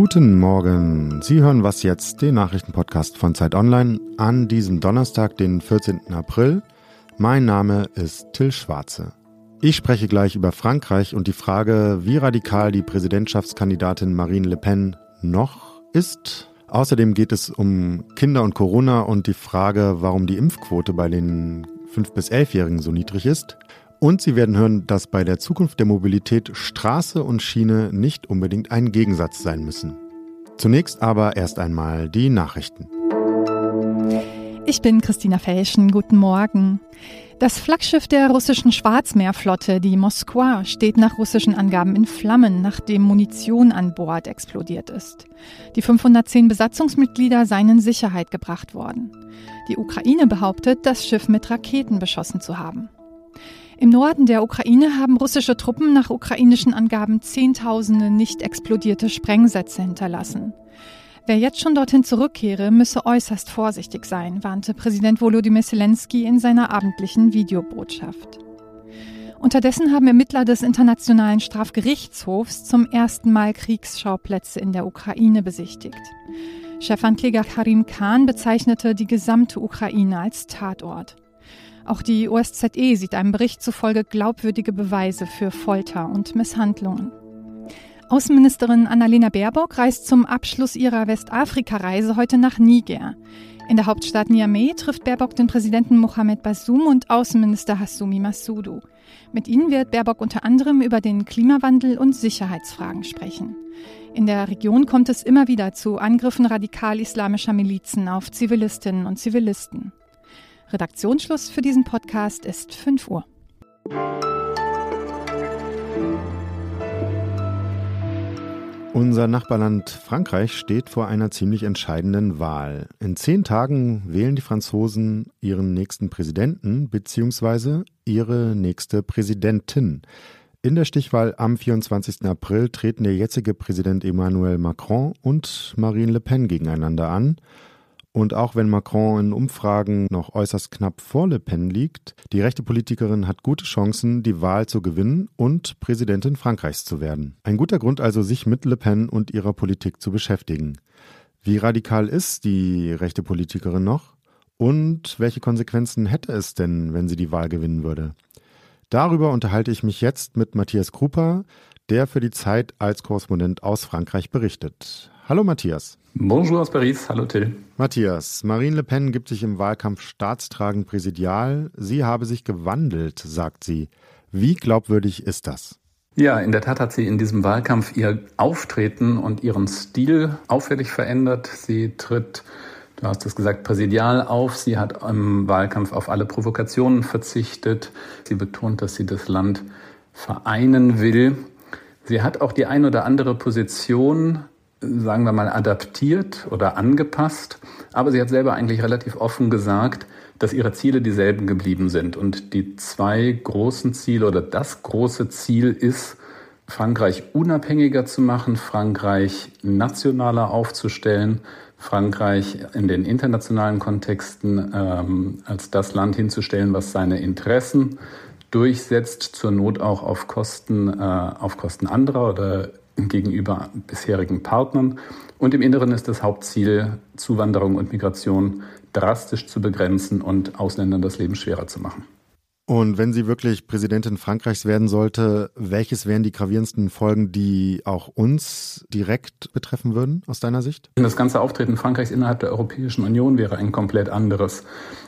Guten Morgen. Sie hören was jetzt, den Nachrichtenpodcast von Zeit Online an diesem Donnerstag, den 14. April. Mein Name ist Till Schwarze. Ich spreche gleich über Frankreich und die Frage, wie radikal die Präsidentschaftskandidatin Marine Le Pen noch ist. Außerdem geht es um Kinder und Corona und die Frage, warum die Impfquote bei den 5- bis 11-Jährigen so niedrig ist. Und Sie werden hören, dass bei der Zukunft der Mobilität Straße und Schiene nicht unbedingt ein Gegensatz sein müssen. Zunächst aber erst einmal die Nachrichten. Ich bin Christina Felschen. Guten Morgen. Das Flaggschiff der russischen Schwarzmeerflotte, die Moskwa, steht nach russischen Angaben in Flammen, nachdem Munition an Bord explodiert ist. Die 510 Besatzungsmitglieder seien in Sicherheit gebracht worden. Die Ukraine behauptet, das Schiff mit Raketen beschossen zu haben. Im Norden der Ukraine haben russische Truppen nach ukrainischen Angaben Zehntausende nicht explodierte Sprengsätze hinterlassen. Wer jetzt schon dorthin zurückkehre, müsse äußerst vorsichtig sein, warnte Präsident Volodymyr Zelensky in seiner abendlichen Videobotschaft. Unterdessen haben Ermittler des Internationalen Strafgerichtshofs zum ersten Mal Kriegsschauplätze in der Ukraine besichtigt. Chefankläger Karim Khan bezeichnete die gesamte Ukraine als Tatort. Auch die OSZE sieht einem Bericht zufolge glaubwürdige Beweise für Folter und Misshandlungen. Außenministerin Annalena Baerbock reist zum Abschluss ihrer Westafrika-Reise heute nach Niger. In der Hauptstadt Niamey trifft Baerbock den Präsidenten Mohamed Bassoum und Außenminister Hassoumi Massoudou. Mit ihnen wird Baerbock unter anderem über den Klimawandel und Sicherheitsfragen sprechen. In der Region kommt es immer wieder zu Angriffen radikal-islamischer Milizen auf Zivilistinnen und Zivilisten. Redaktionsschluss für diesen Podcast ist 5 Uhr. Unser Nachbarland Frankreich steht vor einer ziemlich entscheidenden Wahl. In zehn Tagen wählen die Franzosen ihren nächsten Präsidenten bzw. ihre nächste Präsidentin. In der Stichwahl am 24. April treten der jetzige Präsident Emmanuel Macron und Marine Le Pen gegeneinander an. Und auch wenn Macron in Umfragen noch äußerst knapp vor Le Pen liegt, die rechte Politikerin hat gute Chancen, die Wahl zu gewinnen und Präsidentin Frankreichs zu werden. Ein guter Grund also, sich mit Le Pen und ihrer Politik zu beschäftigen. Wie radikal ist die rechte Politikerin noch? Und welche Konsequenzen hätte es denn, wenn sie die Wahl gewinnen würde? Darüber unterhalte ich mich jetzt mit Matthias Krupa, der für die Zeit als Korrespondent aus Frankreich berichtet. Hallo Matthias. Bonjour aus Paris. Hallo Till. Matthias, Marine Le Pen gibt sich im Wahlkampf staatstragend präsidial. Sie habe sich gewandelt, sagt sie. Wie glaubwürdig ist das? Ja, in der Tat hat sie in diesem Wahlkampf ihr Auftreten und ihren Stil auffällig verändert. Sie tritt, du hast es gesagt, präsidial auf. Sie hat im Wahlkampf auf alle Provokationen verzichtet. Sie betont, dass sie das Land vereinen will. Sie hat auch die ein oder andere Position sagen wir mal, adaptiert oder angepasst. Aber sie hat selber eigentlich relativ offen gesagt, dass ihre Ziele dieselben geblieben sind. Und die zwei großen Ziele oder das große Ziel ist, Frankreich unabhängiger zu machen, Frankreich nationaler aufzustellen, Frankreich in den internationalen Kontexten ähm, als das Land hinzustellen, was seine Interessen durchsetzt, zur Not auch auf Kosten, äh, auf Kosten anderer oder gegenüber bisherigen Partnern. Und im Inneren ist das Hauptziel, Zuwanderung und Migration drastisch zu begrenzen und Ausländern das Leben schwerer zu machen. Und wenn sie wirklich Präsidentin Frankreichs werden sollte, welches wären die gravierendsten Folgen, die auch uns direkt betreffen würden, aus deiner Sicht? Das ganze Auftreten Frankreichs innerhalb der Europäischen Union wäre ein komplett anderes.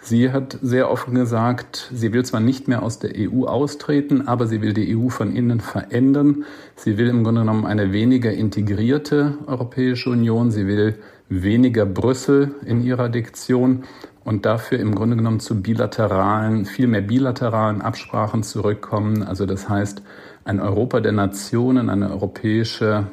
Sie hat sehr offen gesagt, sie will zwar nicht mehr aus der EU austreten, aber sie will die EU von innen verändern. Sie will im Grunde genommen eine weniger integrierte Europäische Union. Sie will weniger Brüssel in ihrer Diktion und dafür im Grunde genommen zu bilateralen, viel mehr bilateralen Absprachen zurückkommen. Also das heißt, ein Europa der Nationen, eine europäische,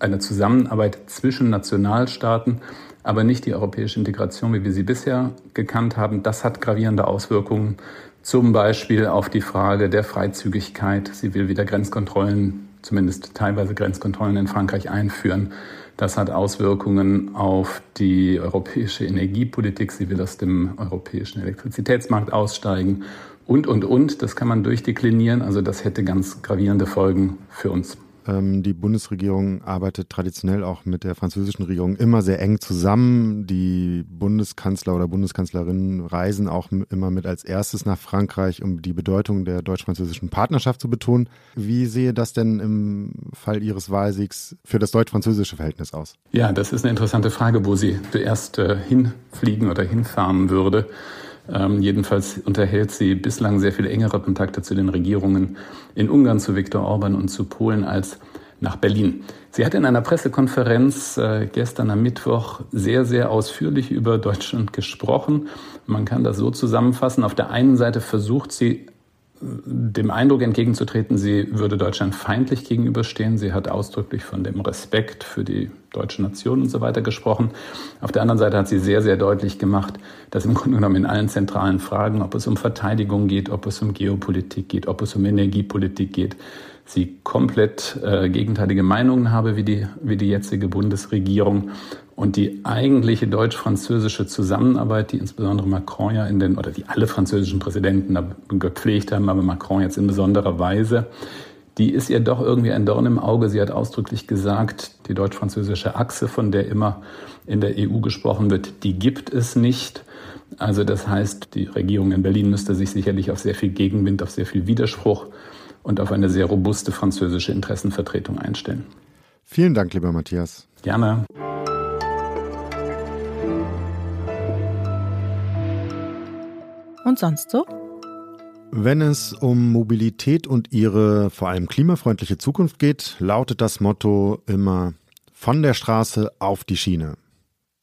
eine Zusammenarbeit zwischen Nationalstaaten, aber nicht die europäische Integration, wie wir sie bisher gekannt haben. Das hat gravierende Auswirkungen, zum Beispiel auf die Frage der Freizügigkeit. Sie will wieder Grenzkontrollen, zumindest teilweise Grenzkontrollen in Frankreich einführen. Das hat Auswirkungen auf die europäische Energiepolitik. Sie will aus dem europäischen Elektrizitätsmarkt aussteigen und, und, und. Das kann man durchdeklinieren. Also das hätte ganz gravierende Folgen für uns. Ähm, die Bundesregierung arbeitet traditionell auch mit der französischen Regierung immer sehr eng zusammen. Die Bundeskanzler oder Bundeskanzlerinnen reisen auch immer mit als erstes nach Frankreich, um die Bedeutung der deutsch-französischen Partnerschaft zu betonen. Wie sehe das denn im Fall Ihres Wahlsiegs für das deutsch-französische Verhältnis aus? Ja, das ist eine interessante Frage, wo sie zuerst äh, hinfliegen oder hinfahren würde. Ähm, jedenfalls unterhält sie bislang sehr viel engere Kontakte zu den Regierungen in Ungarn, zu Viktor Orban und zu Polen als nach Berlin. Sie hat in einer Pressekonferenz äh, gestern am Mittwoch sehr, sehr ausführlich über Deutschland gesprochen. Man kann das so zusammenfassen. Auf der einen Seite versucht sie dem Eindruck entgegenzutreten, sie würde Deutschland feindlich gegenüberstehen. Sie hat ausdrücklich von dem Respekt für die deutsche Nation und so weiter gesprochen. Auf der anderen Seite hat sie sehr, sehr deutlich gemacht, dass im Grunde genommen in allen zentralen Fragen, ob es um Verteidigung geht, ob es um Geopolitik geht, ob es um Energiepolitik geht, sie komplett äh, gegenteilige Meinungen habe wie die, wie die jetzige Bundesregierung und die eigentliche deutsch-französische Zusammenarbeit, die insbesondere Macron ja in den, oder die alle französischen Präsidenten gepflegt haben, aber Macron jetzt in besonderer Weise, die ist ihr doch irgendwie ein Dorn im Auge. Sie hat ausdrücklich gesagt, die deutsch-französische Achse, von der immer in der EU gesprochen wird, die gibt es nicht. Also das heißt, die Regierung in Berlin müsste sich sicherlich auf sehr viel Gegenwind, auf sehr viel Widerspruch und auf eine sehr robuste französische Interessenvertretung einstellen. Vielen Dank, lieber Matthias. Gerne. Und sonst so? Wenn es um Mobilität und ihre vor allem klimafreundliche Zukunft geht, lautet das Motto immer von der Straße auf die Schiene.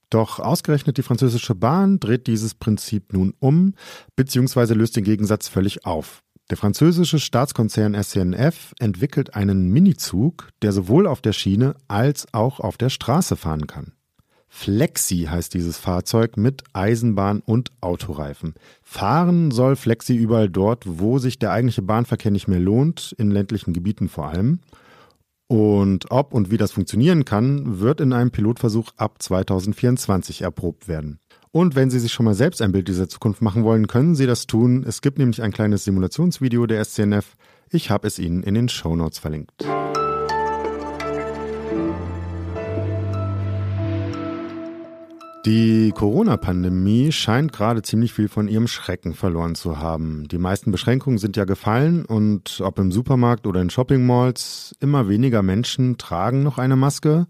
Doch ausgerechnet die französische Bahn dreht dieses Prinzip nun um, beziehungsweise löst den Gegensatz völlig auf. Der französische Staatskonzern SCNF entwickelt einen Minizug, der sowohl auf der Schiene als auch auf der Straße fahren kann. Flexi heißt dieses Fahrzeug mit Eisenbahn und Autoreifen. Fahren soll Flexi überall dort, wo sich der eigentliche Bahnverkehr nicht mehr lohnt, in ländlichen Gebieten vor allem. Und ob und wie das funktionieren kann, wird in einem Pilotversuch ab 2024 erprobt werden. Und wenn Sie sich schon mal selbst ein Bild dieser Zukunft machen wollen, können Sie das tun. Es gibt nämlich ein kleines Simulationsvideo der SCNF. Ich habe es Ihnen in den Show Notes verlinkt. Die Corona-Pandemie scheint gerade ziemlich viel von ihrem Schrecken verloren zu haben. Die meisten Beschränkungen sind ja gefallen und ob im Supermarkt oder in Shopping-Malls, immer weniger Menschen tragen noch eine Maske.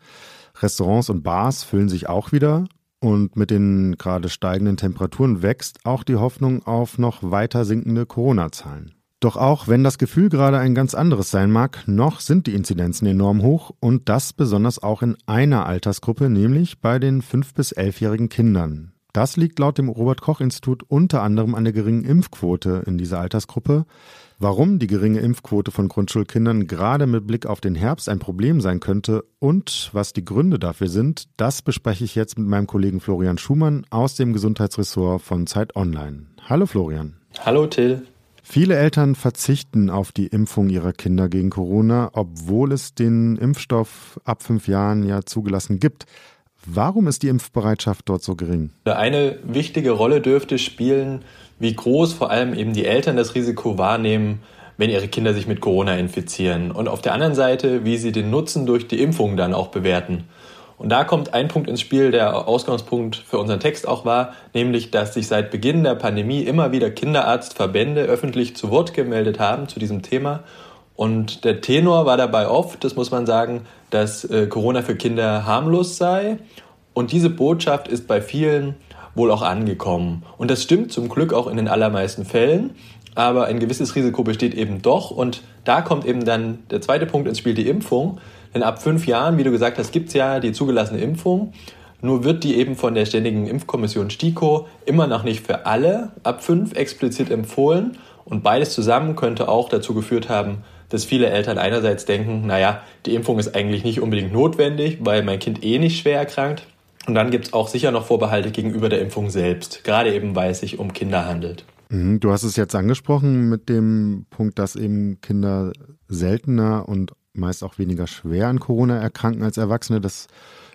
Restaurants und Bars füllen sich auch wieder und mit den gerade steigenden Temperaturen wächst auch die Hoffnung auf noch weiter sinkende Corona-Zahlen. Doch auch wenn das Gefühl gerade ein ganz anderes sein mag, noch sind die Inzidenzen enorm hoch und das besonders auch in einer Altersgruppe, nämlich bei den 5- bis 11-jährigen Kindern. Das liegt laut dem Robert Koch Institut unter anderem an der geringen Impfquote in dieser Altersgruppe. Warum die geringe Impfquote von Grundschulkindern gerade mit Blick auf den Herbst ein Problem sein könnte und was die Gründe dafür sind, das bespreche ich jetzt mit meinem Kollegen Florian Schumann aus dem Gesundheitsressort von Zeit Online. Hallo Florian. Hallo Till. Viele Eltern verzichten auf die Impfung ihrer Kinder gegen Corona, obwohl es den Impfstoff ab fünf Jahren ja zugelassen gibt. Warum ist die Impfbereitschaft dort so gering? Eine wichtige Rolle dürfte spielen, wie groß vor allem eben die Eltern das Risiko wahrnehmen, wenn ihre Kinder sich mit Corona infizieren. Und auf der anderen Seite, wie sie den Nutzen durch die Impfung dann auch bewerten. Und da kommt ein Punkt ins Spiel, der Ausgangspunkt für unseren Text auch war, nämlich, dass sich seit Beginn der Pandemie immer wieder Kinderarztverbände öffentlich zu Wort gemeldet haben zu diesem Thema. Und der Tenor war dabei oft, das muss man sagen, dass äh, Corona für Kinder harmlos sei. Und diese Botschaft ist bei vielen wohl auch angekommen. Und das stimmt zum Glück auch in den allermeisten Fällen. Aber ein gewisses Risiko besteht eben doch. Und da kommt eben dann der zweite Punkt ins Spiel, die Impfung. Denn ab fünf Jahren, wie du gesagt hast, gibt es ja die zugelassene Impfung. Nur wird die eben von der Ständigen Impfkommission STIKO immer noch nicht für alle ab fünf explizit empfohlen. Und beides zusammen könnte auch dazu geführt haben, dass viele Eltern einerseits denken, naja, die Impfung ist eigentlich nicht unbedingt notwendig, weil mein Kind eh nicht schwer erkrankt. Und dann gibt es auch sicher noch Vorbehalte gegenüber der Impfung selbst, gerade eben weil es sich um Kinder handelt. Mhm, du hast es jetzt angesprochen mit dem Punkt, dass eben Kinder seltener und meist auch weniger schwer an Corona erkranken als Erwachsene. Das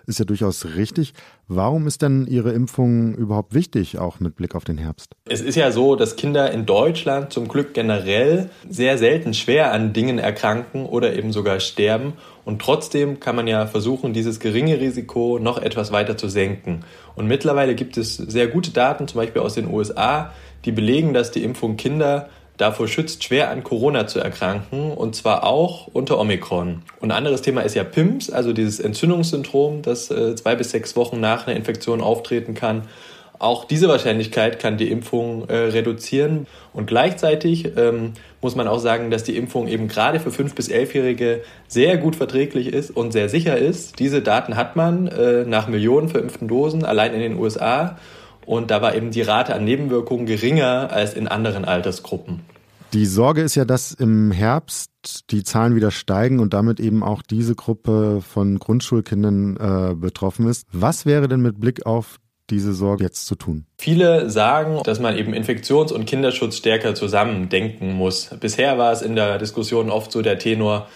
ist ja durchaus richtig. Warum ist denn Ihre Impfung überhaupt wichtig, auch mit Blick auf den Herbst? Es ist ja so, dass Kinder in Deutschland zum Glück generell sehr selten schwer an Dingen erkranken oder eben sogar sterben. Und trotzdem kann man ja versuchen, dieses geringe Risiko noch etwas weiter zu senken. Und mittlerweile gibt es sehr gute Daten, zum Beispiel aus den USA, die belegen, dass die Impfung Kinder davor schützt, schwer an Corona zu erkranken und zwar auch unter Omikron. Und ein anderes Thema ist ja PIMS, also dieses Entzündungssyndrom, das äh, zwei bis sechs Wochen nach einer Infektion auftreten kann. Auch diese Wahrscheinlichkeit kann die Impfung äh, reduzieren. Und gleichzeitig ähm, muss man auch sagen, dass die Impfung eben gerade für 5- bis 11-Jährige sehr gut verträglich ist und sehr sicher ist. Diese Daten hat man äh, nach Millionen verimpften Dosen allein in den USA. Und da war eben die Rate an Nebenwirkungen geringer als in anderen Altersgruppen. Die Sorge ist ja, dass im Herbst die Zahlen wieder steigen und damit eben auch diese Gruppe von Grundschulkindern äh, betroffen ist. Was wäre denn mit Blick auf diese Sorge jetzt zu tun? Viele sagen, dass man eben Infektions- und Kinderschutz stärker zusammen denken muss. Bisher war es in der Diskussion oft so der Tenor,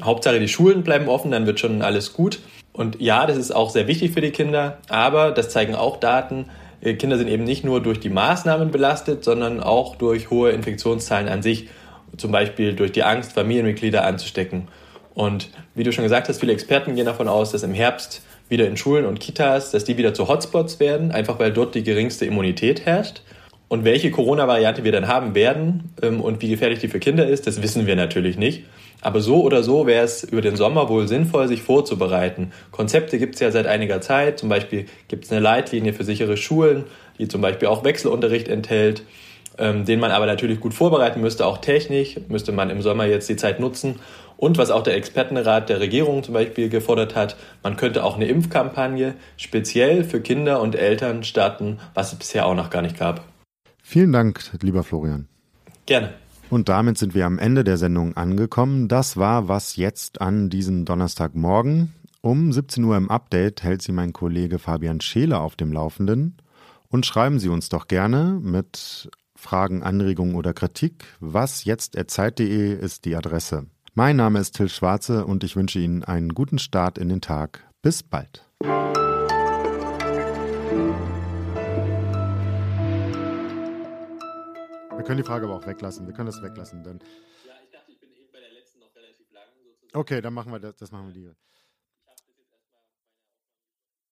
Hauptsache die Schulen bleiben offen, dann wird schon alles gut. Und ja, das ist auch sehr wichtig für die Kinder, aber das zeigen auch Daten, Kinder sind eben nicht nur durch die Maßnahmen belastet, sondern auch durch hohe Infektionszahlen an sich, zum Beispiel durch die Angst, Familienmitglieder anzustecken. Und wie du schon gesagt hast, viele Experten gehen davon aus, dass im Herbst wieder in Schulen und Kitas, dass die wieder zu Hotspots werden, einfach weil dort die geringste Immunität herrscht. Und welche Corona-Variante wir dann haben werden ähm, und wie gefährlich die für Kinder ist, das wissen wir natürlich nicht. Aber so oder so wäre es über den Sommer wohl sinnvoll, sich vorzubereiten. Konzepte gibt es ja seit einiger Zeit. Zum Beispiel gibt es eine Leitlinie für sichere Schulen, die zum Beispiel auch Wechselunterricht enthält, ähm, den man aber natürlich gut vorbereiten müsste, auch technisch, müsste man im Sommer jetzt die Zeit nutzen. Und was auch der Expertenrat der Regierung zum Beispiel gefordert hat, man könnte auch eine Impfkampagne speziell für Kinder und Eltern starten, was es bisher auch noch gar nicht gab. Vielen Dank, lieber Florian. Gerne. Und damit sind wir am Ende der Sendung angekommen. Das war was jetzt an diesem Donnerstagmorgen. Um 17 Uhr im Update hält Sie mein Kollege Fabian Scheele auf dem Laufenden. Und schreiben Sie uns doch gerne mit Fragen, Anregungen oder Kritik. Was jetzt zeit.de ist die Adresse. Mein Name ist Till Schwarze und ich wünsche Ihnen einen guten Start in den Tag. Bis bald. Wir können die Frage aber auch weglassen. Wir können das weglassen. Denn ja, ich dachte, ich bin eben bei der letzten noch relativ lang. Sozusagen. Okay, dann machen wir das, das machen wir lieber.